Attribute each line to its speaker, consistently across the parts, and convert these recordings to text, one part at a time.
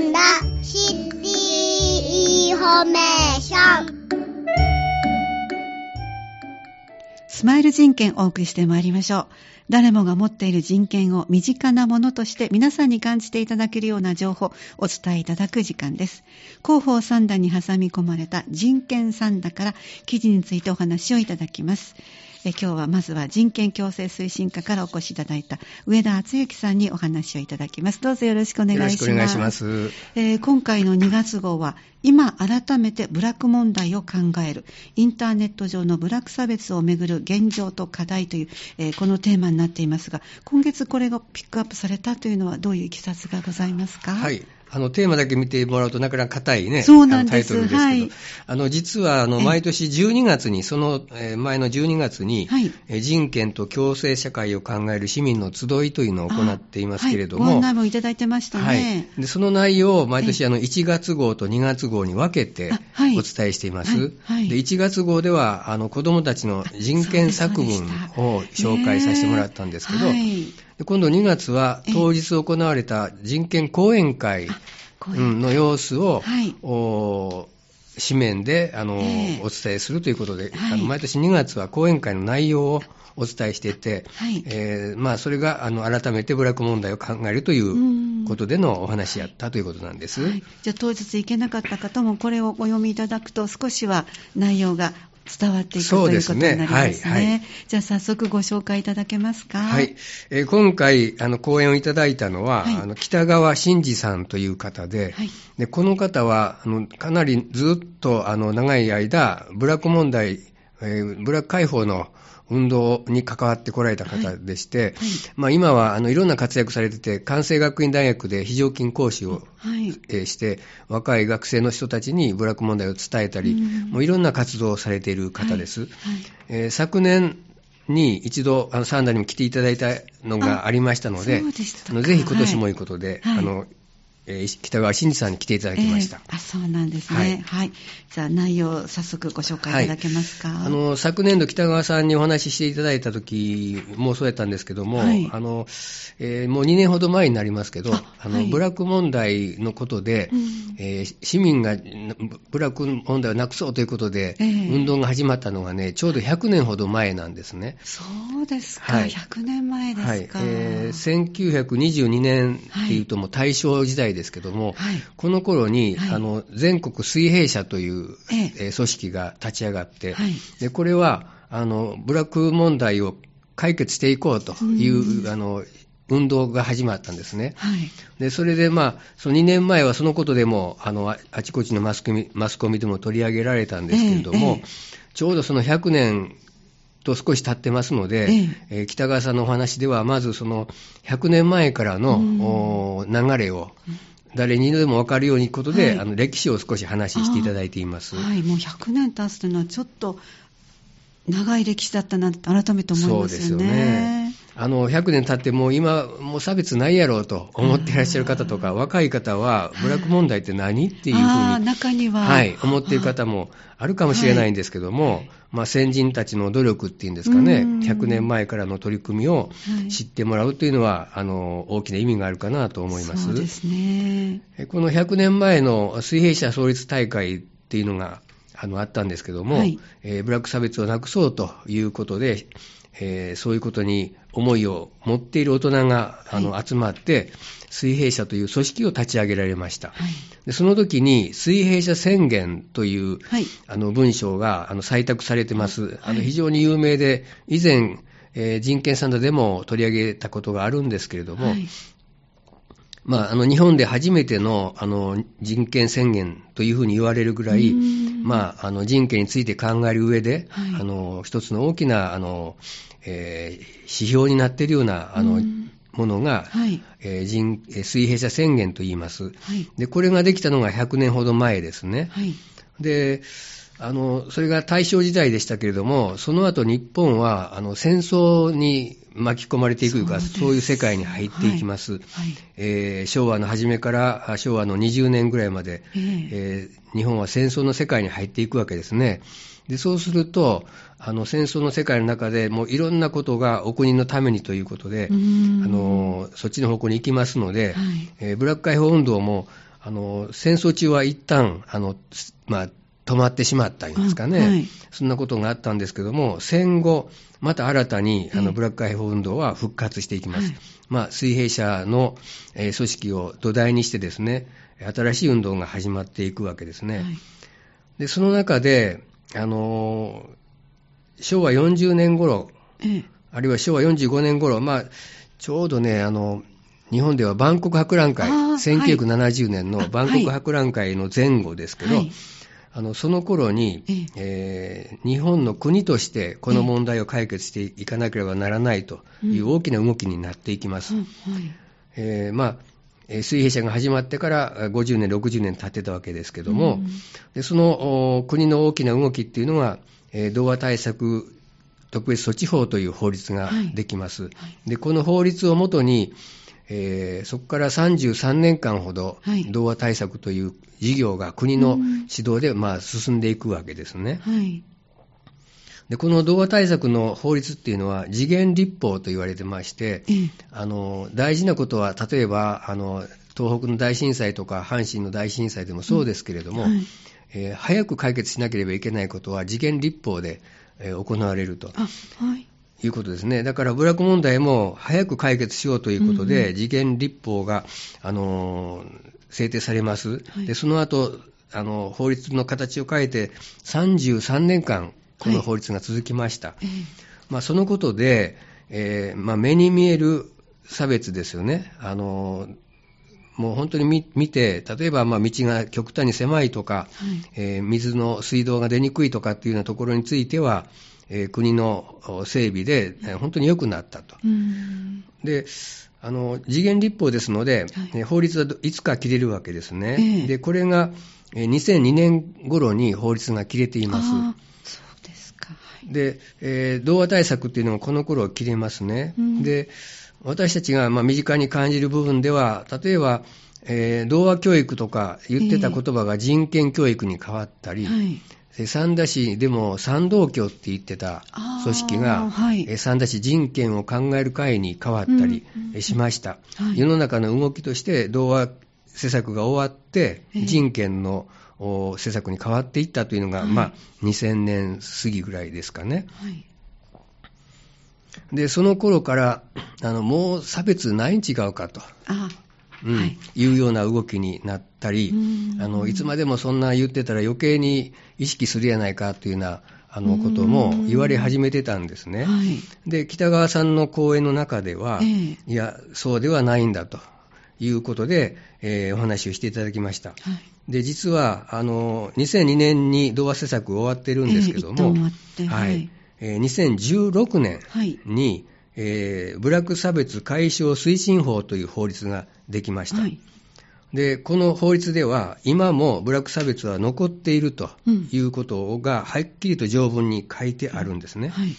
Speaker 1: んだシティインフォメーション
Speaker 2: スマイル人権をお送りしてまいりましょう。誰もが持っている人権を身近なものとして皆さんに感じていただけるような情報をお伝えいただく時間です。広報さんだに挟み込まれた人権さんだから記事についてお話をいただきます。え今日はまずは人権共生推進課からお越しいただいた上田敦之さんにお話をいただきます。どうぞよろしくお願いします。
Speaker 3: よろしくお願いします。
Speaker 2: えー今回の2月号は今改めてブラック問題を考えるインターネット上のブラック差別をめぐる現状と課題という、えーこのテーマになっていますが今月これがピックアップされたというのはどういういきさつがございますか？
Speaker 3: はい。あの、テーマだけ見てもらうとなかなか硬いね、
Speaker 2: そうなんです。
Speaker 3: タイトルですけど、
Speaker 2: はい。
Speaker 3: あの、実は、あの、
Speaker 2: え
Speaker 3: 毎年12月に、その、えー前の12月に、
Speaker 2: はい。
Speaker 3: えー人権と共生社会を考える市民の集いというのを行っていますけれど
Speaker 2: はい、ご案
Speaker 3: も、
Speaker 2: 内もいただいてましたね。
Speaker 3: はい。で、その内容を毎年あの1月号と2月号に分けてお伝えしています。
Speaker 2: はい。はい。
Speaker 3: で、1月号ではあの子供たちの人権作文を紹介させてもらったんですけど、
Speaker 2: はい。
Speaker 3: で今度2月は
Speaker 2: ええ。
Speaker 3: 当日行われた人権講演会の様子を、
Speaker 2: はい。
Speaker 3: お紙面であの、
Speaker 2: ええ。
Speaker 3: お伝えするということで、
Speaker 2: はい。
Speaker 3: あの毎年2月は講演会の内容をお伝えしていて、
Speaker 2: はい。
Speaker 3: えーまあ、それがあの改めてブラック問題を考えるとい
Speaker 2: うん。
Speaker 3: うことでのお話やったということなんです。
Speaker 2: はい、じゃあ当日行けなかった方もこれをお読みいただくと少しは内容が伝わっていくということになりますね。
Speaker 3: はいはい
Speaker 2: じゃあ早速ご紹介いただけますか？
Speaker 3: はい。えー今回、あの、講演をいただいたのは、
Speaker 2: はい
Speaker 3: あの、北川真二さんという方で、
Speaker 2: はい
Speaker 3: で、この方は、あの、かなりずっと、あの、長い間、ブラック問題、えーブラック解放の運動に関わってこられた方でして、まあ今は、あの、いろんな活躍されてて、関西学院大学で非常勤講師を、
Speaker 2: はい。
Speaker 3: えーして、若い学生の人たちにブラック問題を伝えたり、
Speaker 2: うん。
Speaker 3: もういろんな活動をされている方です。
Speaker 2: はい。
Speaker 3: えー昨年に一度、あの、サンダーにも来ていただいたのがありましたので、ぜひ今年もい。うことで、
Speaker 2: はい。
Speaker 3: あの、えー北川真二さんに来ていただきました。
Speaker 2: えーあ、そうなんですね。は。
Speaker 3: はいい
Speaker 2: じゃあ内容早速ご紹介いただけますか？
Speaker 3: あの、昨年度北川さんにお話ししていただいた時もそうやったんですけども、
Speaker 2: はい
Speaker 3: あの、えーもう2年ほど前になりますけど、
Speaker 2: あ
Speaker 3: あの、
Speaker 2: はい
Speaker 3: ブラック問題のことで、
Speaker 2: うん
Speaker 3: えー市民がブラック問題をなくそうということで、
Speaker 2: ええ
Speaker 3: 運動が始まったのがね、ちょうど100年ほど前なんですね。
Speaker 2: そうですか。
Speaker 3: はい
Speaker 2: 100年前ですか。
Speaker 3: はい、えー1922年っていうともう大正時代ですけども、
Speaker 2: はい。
Speaker 3: この頃に、
Speaker 2: はい。
Speaker 3: あの全国水平社という、
Speaker 2: え
Speaker 3: 組織が立ち上がって、
Speaker 2: はい。
Speaker 3: でこれはあのブラック問題を解決していこうという、
Speaker 2: うん。
Speaker 3: あの運動が始まったんですね。
Speaker 2: はい。
Speaker 3: で、それでまあ、その2年前はそのことでも、あの、ああちこちのマスコミ、マスコミでも取り上げられたんですけれども、
Speaker 2: えええ
Speaker 3: ちょうどその100年と少し経ってますので、
Speaker 2: ええ。
Speaker 3: えー北川さんのお話では、まずその100年前からの、
Speaker 2: うん。
Speaker 3: お流れを、誰にでも分かるようにことで、
Speaker 2: はい
Speaker 3: あの歴史を少し話していただいています。
Speaker 2: はい、もう100年経つというのはちょっと長い歴史だったなって改めて思い
Speaker 3: そう
Speaker 2: ますよね。
Speaker 3: ですよね。あの、100年経ってもう今、もう差別ないやろうと思っていらっしゃる方とか、若い方は、ブラック問題って何っていうふうに、
Speaker 2: 中には、
Speaker 3: はい、思っている方もあるかもしれないんですけども、まあ、先人たちの努力っていうんですかね、
Speaker 2: うん。
Speaker 3: 100年前からの取り組みを
Speaker 2: はい。
Speaker 3: 知ってもらうというのは、あの、大きな意味があるかなと思います。
Speaker 2: そうですね。
Speaker 3: えこの100年前の水平社創立大会っていうのがあのあったんですけども、
Speaker 2: はい。
Speaker 3: えーブラック差別をなくそうということで、えーそういうことに思いを持っている大人があの、
Speaker 2: は
Speaker 3: 集まって、水平社という組織を立ち上げられました。
Speaker 2: はい。
Speaker 3: でその時に水平社宣言という、
Speaker 2: はい。
Speaker 3: あの文章があの採択されてます。あ
Speaker 2: はい
Speaker 3: の非常に有名で、以前、えー人権サンダでも取り上げたことがあるんですけれども、
Speaker 2: はい。
Speaker 3: まあ、あの日本で初めてのあの人権宣言というふうに言われるぐらい、
Speaker 2: うん
Speaker 3: まあ、あの人権について考える上で、
Speaker 2: はい
Speaker 3: あの一つの大きなあの、えー指標になっているようなあの、
Speaker 2: うん
Speaker 3: ものが、
Speaker 2: はい。
Speaker 3: えー人えー水平社宣言と言います。
Speaker 2: はい。
Speaker 3: で、これができたのが100年ほど前ですね。
Speaker 2: はい。
Speaker 3: で、あの、それが大正時代でしたけれども、その後日本は、あの、戦争に巻き込まれていくというか、
Speaker 2: そう
Speaker 3: いう世界に入っていきます。
Speaker 2: はい。
Speaker 3: えー昭和の初めからあ昭和の20年ぐらいまで、
Speaker 2: ええ
Speaker 3: えー日本は戦争の世界に入っていくわけですね。でそうすると、あの戦争の世界の中でもういろんなことがお国のためにということで、あのそっちの方向に行きますので、
Speaker 2: はい
Speaker 3: えーブラック解放運動もあの戦争中は一旦あの、まあ、止まってしまったんですかね、はい、そんなことがあったんですけども、戦後、また新たにあのブラック解放運動は復活していきます。はい、まあ、水平社の、えー、組織を土台にしてですね、新しい運動が始まっていくわけですね。はい、で、その中で、あのー、昭和40年頃、ええ、あるいは昭和45年頃、まあ、ちょうどね、あの、日本では万国博覧会、1970年の万国博覧会の前後ですけど、はいあのその頃に、えー、日本の国としてこの問題を解決していかなければならないという大きな動きになっていきます。えー、まあ水平社が始まってから50年、60年経ってたわけですけども、うん、でその国の大きな動きっていうのが、えー、童話対策特別措置法という法律ができます。はいはい、でこの法律をもとに、えー、そこから33年間ほど、童話対策という事業が国の指導で、まあ、進んでいくわけですね。はい、でこの童話対策の法律っていうのは、次元立法と言われてまして、あの大事なことは、例えばあの東北の大震災とか阪神の大震災でもそうですけれども、はい、えー、早く解決しなければいけないことは次元立法で、えー、行われると。はいいうことですね。だから、部落問題も早く解決しようということで、うんうん、次元立法が、あの制定されます。はい、で、その後、あの、法律の形を変えて、33年間、この法律が続きました。はい、まあ、そのことで、えー、まあ、目に見える差別ですよね。あのもう本当に見見て、例えばまあ道が極端に狭いとか、はい、えー、水の水道が出にくいとかっていうようなところについては、えー、国の整備で、えー、本当に良くなったと。であの次元立法ですので、はい、法律はいつか切れるわけですね。えー、でこれが2002年頃に法律が切れています。
Speaker 2: そうですか。
Speaker 3: はい、で、えー、童話対策っていうのがこの頃切れますね。うん、で、私たちがまあ身近に感じる部分では、例えば、えー、童話教育とか言ってた言葉が人権教育に変わったり、えーはい三田市でも三道教って言ってた組織が、はい、三田市人権を考える会に変わったりしました。うんうん。はい、世の中の動きとして童話施策が終わって、人権の施策に変わっていったというのが、はい、まあ、2000年過ぎぐらいですかね。で、その頃から、あの、もう差別ないに違うかと。うん。はい、いうような動きになったり、あのいつまでもそんな言ってたら余計に意識するやないかというようなあのことも言われ始めてたんですね。はい、で、北川さんの講演の中では、えー、いや、そうではないんだということで、えー、お話をしていただきました。はい、で、実は、あの、2002年に童話施策終わってるんですけども、えー、はい、えー、2016年に、えー、部落差別解消推進法という法律ができました。はい、で、この法律では、今も部落差別は残っているということが、はっきりと条文に書いてあるんですね。はい、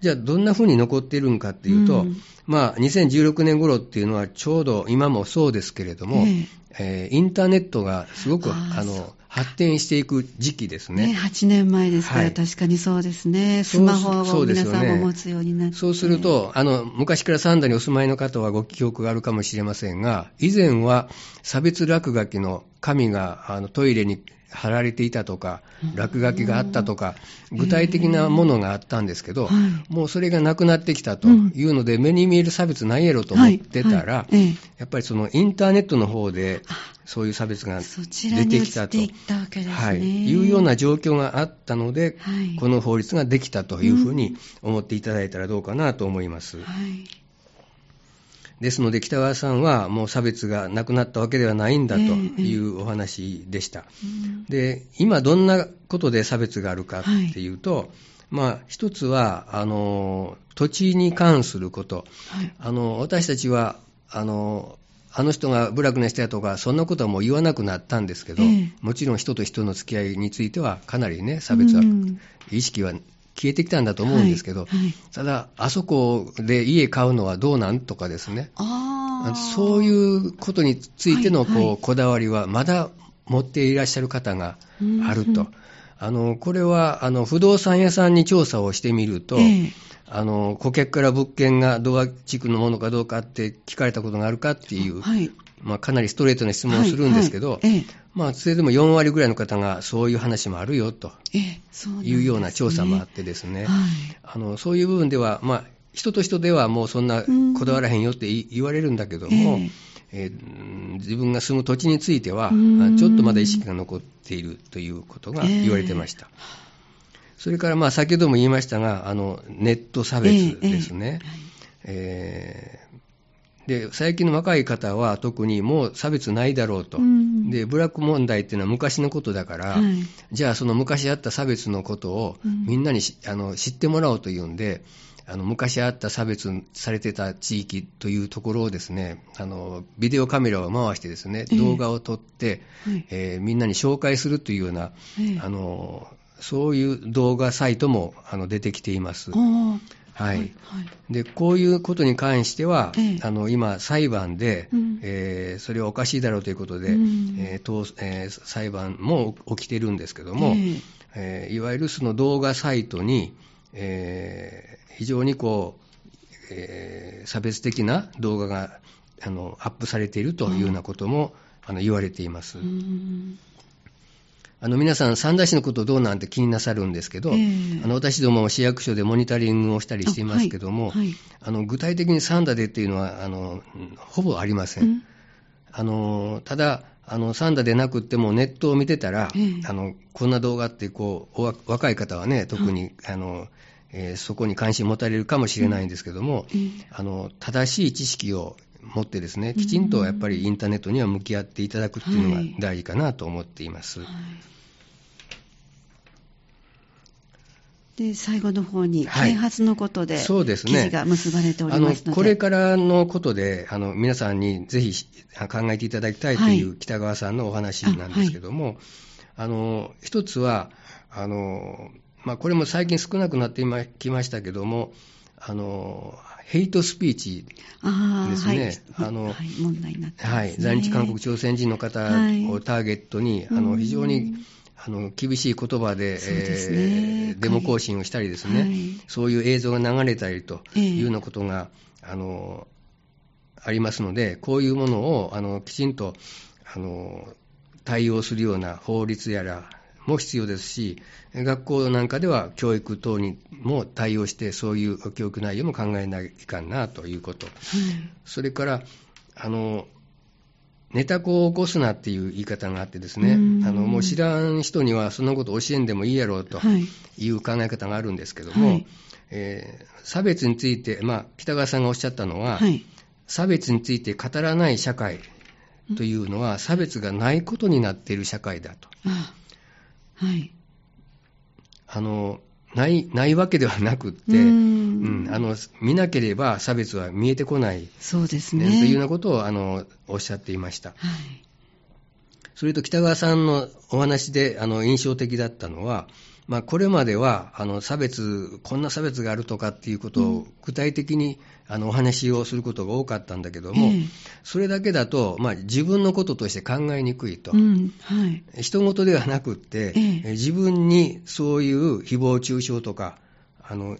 Speaker 3: じゃあ、どんなふうに残っているのかっていうと、うん、まあ、2016年頃っていうのは、ちょうど今もそうですけれども、えー、えー、インターネットがすごく、あの、発展していく時期ですね。ね
Speaker 2: 8年前ですから、はい、確かにそうですね。スマホを皆さんも持つようになって。
Speaker 3: そうすると、あの、昔から三田にお住まいの方はご記憶があるかもしれませんが、以前は差別落書きの紙があのトイレに貼られていたとか、落書きがあったとか、具体的なものがあったんですけど、もうそれがなくなってきたというので、目に見える差別ないやろと思ってたら、やっぱりそのインターネットの方で、そういう差別が出てきたと、はい、いうような状況があったので、この法律ができたというふうに思っていただいたらどうかなと思います。はいですので、北川さんはもう差別がなくなったわけではないんだというお話でした。で、今どんなことで差別があるかっていうと、はい、まあ、一つは、あの、土地に関すること。はい、あの、私たちは、あの、あの人が部落の人やとか、そんなことはもう言わなくなったんですけど、えー、もちろん人と人の付き合いについては、かなりね、差別は、意識は消えてきたんだと思うんですけど、はいはい、ただ、あそこで家買うのはどうなんとかですね、そういうことについてのこう、はいはい、こだわりはまだ持っていらっしゃる方があると。あのこれはあの不動産屋さんに調査をしてみると、えー、あの顧客から物件が同和地区のものかどうかって聞かれたことがあるかっていう、はい、まあ、かなりストレートな質問をするんですけど、
Speaker 2: はいはいええ。
Speaker 3: まあ、それでも4割ぐらいの方がそういう話もあるよというような調査もあってですね、
Speaker 2: はい。
Speaker 3: あのそういう部分では、まあ、人と人ではもうそんな
Speaker 2: うん
Speaker 3: こだわらへんよって言われるんだけども、
Speaker 2: え
Speaker 3: えー自分が住む土地については、ちょっとまだ意識が残っているということが言われてました。それから、まあ、先ほども言いましたが、あのネット差別ですね。えーで最近の若い方は特にもう差別ないだろうと、
Speaker 2: うん
Speaker 3: でブラック問題っていうのは昔のことだから、
Speaker 2: はい。
Speaker 3: じゃあその昔あった差別のことを
Speaker 2: うん。
Speaker 3: みんなにし、あの知ってもらおうというんで、あの昔あった差別されてた地域というところをですね、あのビデオカメラを回してですね、
Speaker 2: ええ。
Speaker 3: 動画を撮って、
Speaker 2: はい。
Speaker 3: えーみんなに紹介するというような、
Speaker 2: ええ。
Speaker 3: あのそういう動画サイトもあの出てきています。はい。
Speaker 2: はい。
Speaker 3: でこういうことに関しては、
Speaker 2: ええ。
Speaker 3: あの今、裁判で、
Speaker 2: うん。
Speaker 3: えーそれはおかしいだろうということで、
Speaker 2: うん。
Speaker 3: えー当えー裁判も起きてるんですけども、
Speaker 2: え
Speaker 3: え。ーいわゆるその動画サイトに、えー非常にこう、えー差別的な動画があのアップされているというようなことも、あの言われています。
Speaker 2: うん
Speaker 3: あの皆さん、三田市のことどうなんて気になさるんですけど、
Speaker 2: ええ。
Speaker 3: あの私どもも市役所でモニタリングをしたりしていますけども、
Speaker 2: あはい。はい
Speaker 3: あの具体的に三田でっていうのはあのうんほぼありません。
Speaker 2: うん
Speaker 3: あのただあの、三田でなくってもネットを見てたら、
Speaker 2: ええ。
Speaker 3: あのこんな動画ってこう若い方はね、特に、あのえーそこに関心持たれるかもしれないんですけども、
Speaker 2: ええ
Speaker 3: あの正しい知識を持ってですね、きちんとやっぱりインターネットには向き合っていただくっていうのが
Speaker 2: はい
Speaker 3: 大事かなと思っています。
Speaker 2: はい。で最後の方に
Speaker 3: はい。
Speaker 2: 開発のことで
Speaker 3: そうですね。
Speaker 2: 記事が結ばれておりますので、
Speaker 3: これからのことで、あの皆さんにぜひ考えていただきたいとい
Speaker 2: は
Speaker 3: う北川さんのお話なんですけども、あの一つはあの、まあ、これも最近少なくなってきましたけども、あのヘイトスピーチ、ですね。
Speaker 2: はい。
Speaker 3: あの
Speaker 2: はい、問題になって
Speaker 3: はい、在日韓国朝鮮人の方
Speaker 2: はい。
Speaker 3: をターゲットに、あ
Speaker 2: うん。
Speaker 3: の非常にあの厳しい言葉で、えーデモ行進をしたりですね、
Speaker 2: はい。
Speaker 3: そういう映像が流れたりと
Speaker 2: ええ。
Speaker 3: いうようなことが、あのありますので、こういうものをあのきちんとあの対応するような法律やらも必要ですし、学校なんかでは教育等にも対応して、そういう教育内容も考えないかんなということ。
Speaker 2: はい
Speaker 3: それから、あの、ネタ子を起こすなっていう言い方があってですね、
Speaker 2: うん。
Speaker 3: あのもう知らん人にはそんなこと教えんでもいいやろうと
Speaker 2: はい。
Speaker 3: いう考え方があるんですけども、
Speaker 2: はい。
Speaker 3: えー差別について、まあ、北川さんがおっしゃったのは、
Speaker 2: はい。
Speaker 3: 差別について語らない社会というのは、差別がないことになっている社会だと。
Speaker 2: あはい。
Speaker 3: あのないないわけではなくって、
Speaker 2: う
Speaker 3: うん。んあの見なければ差別は見えてこない、
Speaker 2: そうです
Speaker 3: ね
Speaker 2: ね。
Speaker 3: というようなことをあのおっしゃっていました。
Speaker 2: はい。
Speaker 3: それと北川さんのお話であの印象的だったのは、まあ、これまではあの差別、こんな差別があるとかっていうことを具体的にあのお話をすることが多かったんだけども、
Speaker 2: ええ。
Speaker 3: それだけだと、まあ、自分のこととして考えにくいと。
Speaker 2: うんはい。
Speaker 3: 人事ではなくって、
Speaker 2: ええ。
Speaker 3: 自分にそういう誹謗中傷とか、あの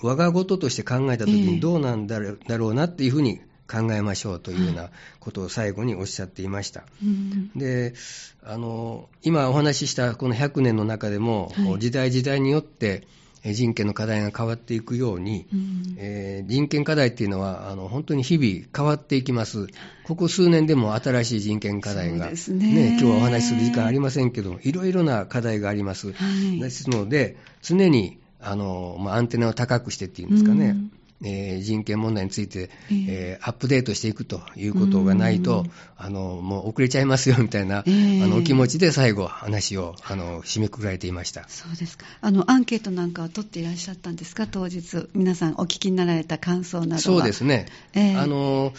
Speaker 3: 我が事として考えたとき
Speaker 2: ええ。
Speaker 3: にどうなんだろうなっていうふうに考えましょうというようなことを最後におっしゃっていました。
Speaker 2: うん。
Speaker 3: であの今お話ししたこの100年の中でも、
Speaker 2: はい。
Speaker 3: 時代時代によってえ人権の課題が変わっていくように、
Speaker 2: うん。
Speaker 3: えー人権課題っていうのはあの本当に日々変わっていきます。ここ数年でも新しい人権課題が、
Speaker 2: ね
Speaker 3: 今日はお話しする時間ありませんけど、いろいろな課題があります。
Speaker 2: はい。
Speaker 3: ですので、常にあの、まあ、アンテナを高くしてっていうんですかね、
Speaker 2: うん
Speaker 3: えー人権問題について、
Speaker 2: ええ。
Speaker 3: えーアップデートしていくということがないと、
Speaker 2: うん。
Speaker 3: あのもう遅れちゃいますよみたいな、
Speaker 2: ええ。
Speaker 3: あのお気持ちで最後、話をあの締めくくられていました。
Speaker 2: そうですか。あのアンケートなんかは取っていらっしゃったんですか？当日皆さんお聞きになられた感想などは。
Speaker 3: そうですね、
Speaker 2: ええ。
Speaker 3: あの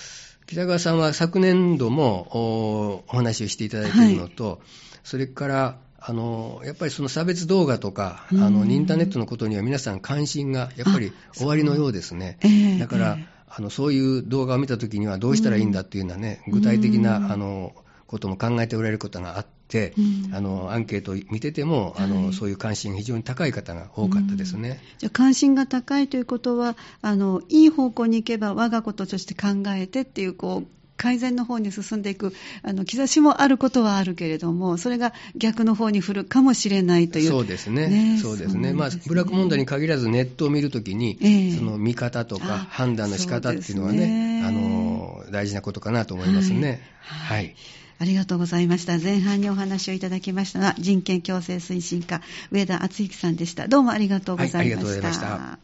Speaker 3: 北川さんは昨年度もおお話をしていただいているのと、それからあのやっぱりその差別動画とか、
Speaker 2: うん。
Speaker 3: あのインターネットのことには皆さん関心がやっぱり終わりのようですね。
Speaker 2: ええ
Speaker 3: だから、
Speaker 2: ええ
Speaker 3: あのそういう動画を見たときにはどうしたらいいんだっていうようなね、具体的な、
Speaker 2: うん。
Speaker 3: あのことも考えておられることがあって、
Speaker 2: うん。
Speaker 3: あのアンケートを見てても、あの
Speaker 2: はい。
Speaker 3: そういう関心が非常に高い方が多かったですね。
Speaker 2: じゃあ関心が高いということはあのいい方向に行けば我がこととして考えてっていうこう改善の方に進んでいくあの兆しもあることはあるけれども、それが逆の方に振るかもしれないという。
Speaker 3: そうですね。そうですね。まあ、ブラック問題に限らずネットを見るときに、えー、その見方とか判断の仕方っていうのはね、ねあの、大事なことかなと思いますね。はい、はい
Speaker 2: ありがとうございました。前半にお話をいただきましたのは、人権共生推進課、上田敦之さんでした。どうもありがとうございました。はい、ありがとうございました。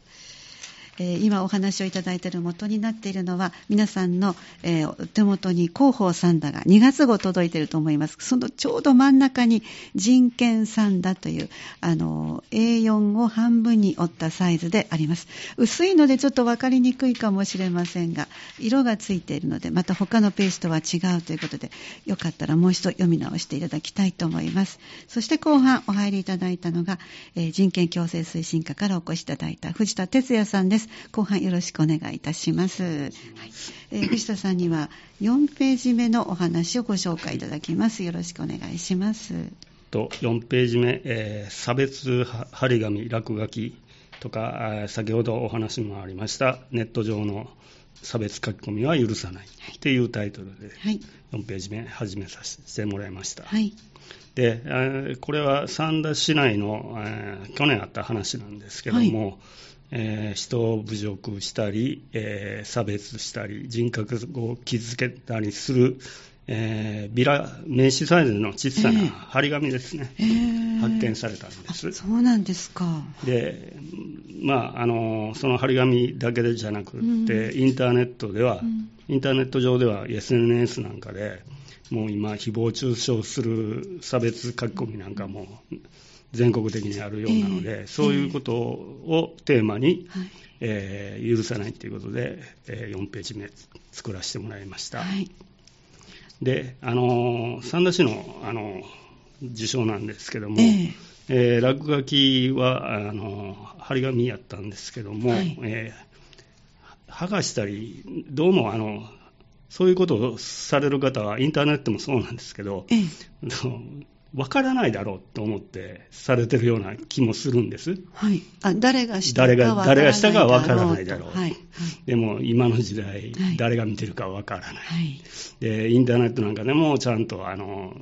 Speaker 2: えー、今お話をいただいている元になっているのは、皆さんの、えー、手元に広報サンダが2月号届いていると思います。そのちょうど真ん中に人権サンダという、あの、A4 を半分に折ったサイズであります。薄いのでちょっと分かりにくいかもしれませんが、色がついているので、また他のページとは違うということで、よかったらもう一度読み直していただきたいと思います。そして後半お入りいただいたのが、えー、人権共生推進課からお越しいただいた藤田哲也さんです。。後半よろしくお願いいたします。はいえー、藤田さんには4ページ目のお話をご紹介いただきます。よろしくお願いします。
Speaker 4: と4ページ目、えー、差別張り紙、落書きとか、先ほどお話もありましたネット上の差別書き込みは許さないっていうタイトルで、4ページ目始めさせてもらいました。はい、でこれは三田市内の、えー、去年あった話なんですけども、はいえー、人を侮辱したり、えー、差別したり、人格を傷つけたりする、えー、ビラ、名刺サイズの小さな張り紙ですね、えー、発見されたんです。
Speaker 2: そうなんですか。
Speaker 4: で、まあ、あの、その張り紙だけじゃなくって、うん、インターネットでは、うん、インターネット上では SNS なんかで、もう今、誹謗中傷する差別書き込みなんかも、全国的にあるようなので、えー、そういうことをテーマに、はい、えー、許さないということで、えー、4ページ目作らせてもらいました。はい、で、あの三田市のあの受賞なんですけども、えーえー、落書きはあの張り紙やったんですけども、はい、えー、剥がしたり、どうもあのそういうことをされる方は、インターネットもそうなんですけど、ええ、わからないだろうと思ってされてるような気もするんです。
Speaker 2: はい。あ、誰がしたかわからないだろう。誰がしたか
Speaker 4: わからないだろう。はい。でも今の時代、はい、誰が見てるかわからない。はい。で、インターネットなんかでもちゃんと、あの、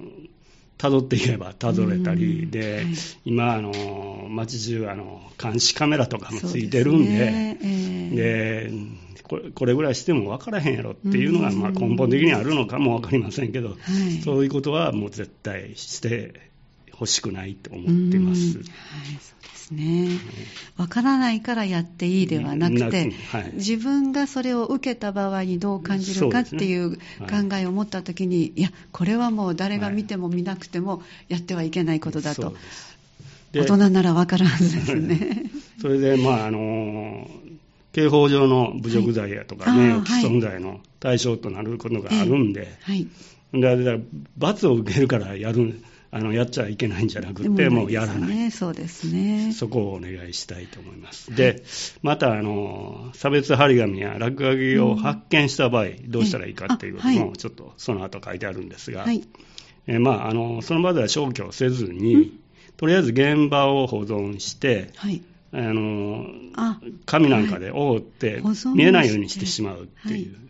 Speaker 4: 辿っていけば辿れたり、で、はい、今、あの、街中、あの、監視カメラとかもついてるんで、で、ねえーでこれこれぐらいしても分からへんやろっていうのが、まあ、根本的にあるのかも分かりませんけど、はい、そういうことはもう絶対してほしくないと思ってます。はい、そうで
Speaker 2: すね。わからないからやっていいではなくて、はい、自分がそれを受けた場合にどう感じるかっていう考えを持ったときに、い。や、これはもう誰が見ても見なくてもやってはいけないことだと。大人ならわかるはずですね。
Speaker 4: それで、まあ、あの刑法上の侮辱罪やとか、名誉毀損罪の対象となることがあるんで、はい、だから罰を受けるからやるあのやっちゃいけないんじゃなくて、もうやらない、
Speaker 2: そうですね、
Speaker 4: そこをお願いしたいと思います。で、またあの、差別張り紙や落書きを発見した場合、どうしたらいいかっていうことも、ちょっとその後書いてあるんですが、まあ、あのその場では消去せずに、とりあえず現場を保存して、はいあの紙なんかで覆って見えないようにしてしまうっていう、はい、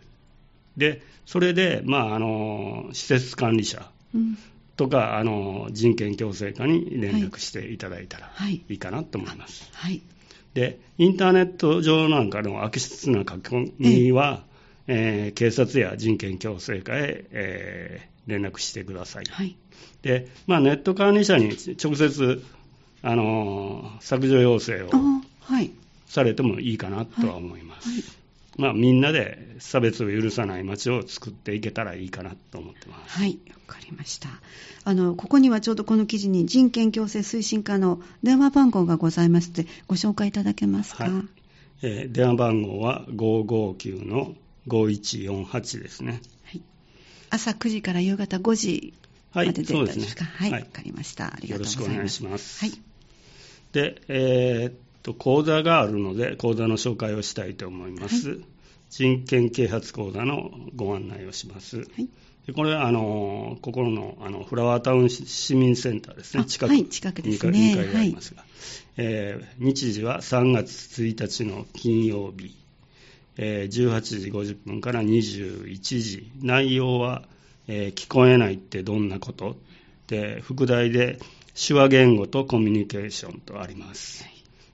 Speaker 4: でそれで、まあ、あの施設管理者とか、うん、あの人権共生課に連絡していただいたらい。いかなと思います。はい、でインターネット上なんかの悪質な書き込みは、えー、警察や人権共生課へ、えー、連絡してください。はい、でまあ、ネット管理者に直接あの削除要請をされてもいいかなとは思います。はいはいまあ、みんなで差別を許さない街を作っていけたらいいかなと思ってます。
Speaker 2: はい、わかりました。あの、ここにはちょうどこの記事に人権共生推進課の電話番号がございますので、ご紹介いただけますか？はい、
Speaker 4: えー、電話番号は559の5148ですね。はい。
Speaker 2: 朝9時から夕方5時まで出たんですか？はい、わ、はい、かりました。ありがとうございます。よろしくお願いします。はい。
Speaker 4: で、えー、っと、講座があるので、講座の紹介をしたいと思います。はい、人権啓発講座のご案内をします。はい、でこれはあのここのあのフラワータウン市民センターですね、
Speaker 2: 近く,、はい、近くですね、
Speaker 4: 2階がありますが、はい、えー、日時は3月1日の金曜日、えー、18時50分から21時。内容は、えー、聞こえないってどんなこと？で、副題で手話言語とコミュニケーションとあります。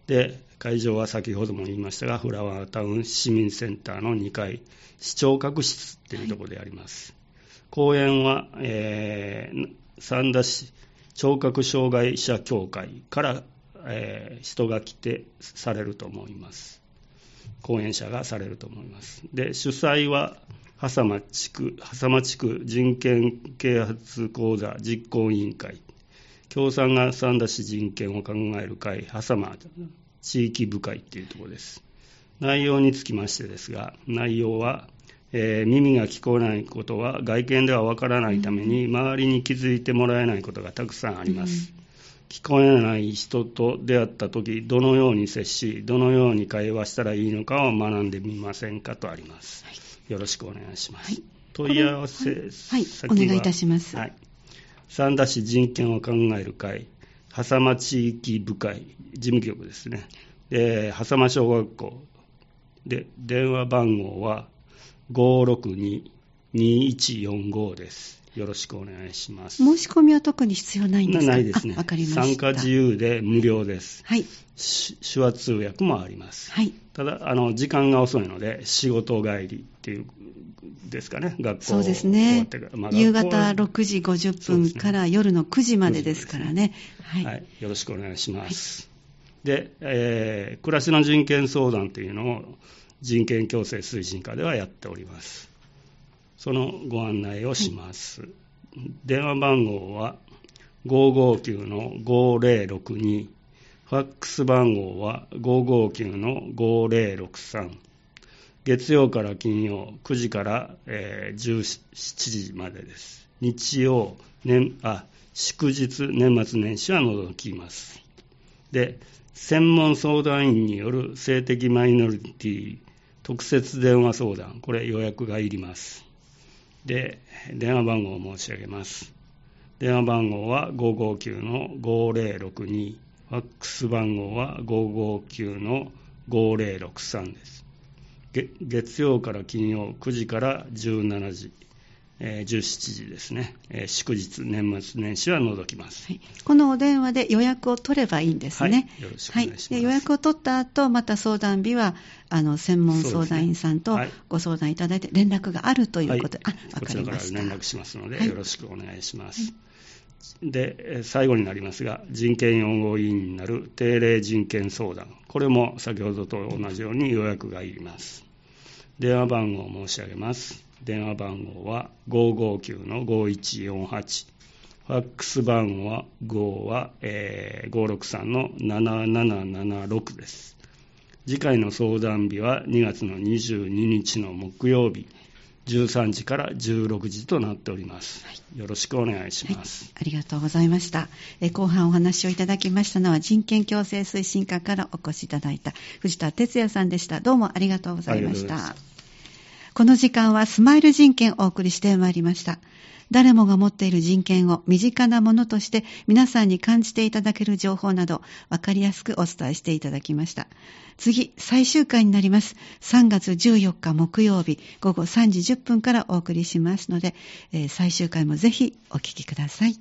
Speaker 4: で、会場は先ほども言いましたが、フラワータウン市民センターの2階、視聴覚室っていうところであります。はい、講演は、えー、三田市聴覚障害者協会から、えー、人が来てされると思います。講演者がされると思います。で、主催は、狭間地区、狭間地区人権啓発講座実行委員会、共産が三田市人権を考える会、狭間地域部会っていうところです。内容につきましてですが、内容は、えー、耳が聞こえないことは外見ではわからないために、周りに気づいてもらえないことがたくさんあります。聞こえない人と出会ったとき、どのように接し、どのように会話したらいいのかを学んでみませんかとあります。はいよろしくお願いします。はい、問い合わせ、はい、
Speaker 2: お願いいたします。はい。
Speaker 4: 三田市人権を考える会、狭間地域部会、事務局ですね。で、狭間小学校。で、電話番号は562-2145です。よろしくお願いします。
Speaker 2: 申し込みは特に必要ないんですか？
Speaker 4: ないですね。
Speaker 2: わかりました。
Speaker 4: 参加自由で無料です。
Speaker 2: はい。
Speaker 4: 手話通訳もあります。
Speaker 2: はい。
Speaker 4: ただ、あの、時間が遅いので、仕事帰りっていう、ですかね、学校
Speaker 2: そうですね。まあ、夕方6時50分から夜の9時までですからね。
Speaker 4: はい、はい。よろしくお願いします。はい、で、えー、暮らしの人権相談というのを人権共生推進課ではやっております。そのご案内をします。電話番号は559-5062、ファックス番号は559-5063、月曜から金曜9時から、えー、17時までです。日曜、年あ祝日、年末年始は除きます。で、専門相談員による性的マイノリティ特設電話相談、これ予約がいります。で、電話番号を申し上げます。電話番号は559-5062、ファックス番号は559-5063です。月曜から金曜9時から17時、えー、17時ですね、えー、祝日、年末年始は除きます、
Speaker 2: はい、このお電話で予約を取ればいいんですね。
Speaker 4: はい、よろしくお願いします。
Speaker 2: はい、予約を取った後、また相談日はあの専門相談員さんとご相談いただいて、連絡があるということで、はい、あ分かりました。
Speaker 4: こちらから連絡しますので、よろしくお願いします。で、最後になりますが、人権擁護委員になる定例人権相談、これも先ほどと同じように予約がいります。電話番号を申し上げます。電話番号は559-5148。ファックス番号は5は、えー、563の7776です。次回の相談日は2月の22日の木曜日、13時から16時となっております。はい、よろしくお願いします、
Speaker 2: はい、ありがとうございました。え後半お話をいただきましたのは人権共生推進課からお越しいただいた藤田哲也さんでした。どうもありがとうございました。この時間はスマイル人権をお送りしてまいりました。誰もが持っている人権を身近なものとして皆さんに感じていただける情報など分かりやすくお伝えしていただきました。次、最終回になります。3月14日木曜日午後3時10分からお送りしますので、えー、最終回もぜひお聞きください。